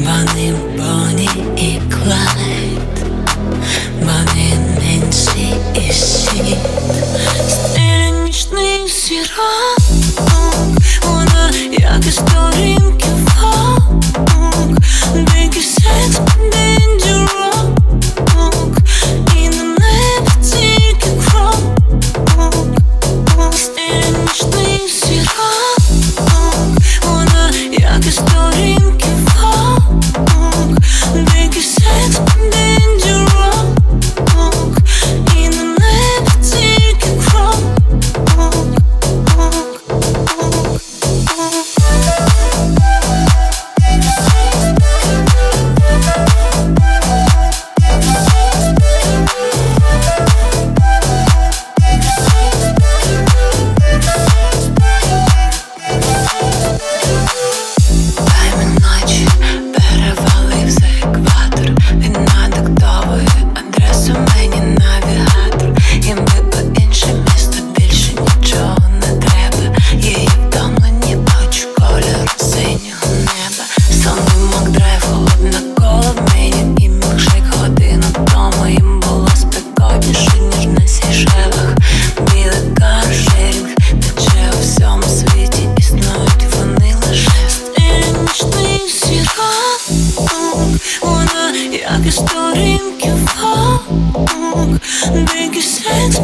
Вони Бонні і Клайд Вони Ненсі і Сід Стиль нічний Он Вона як історія сторінки в Беги секс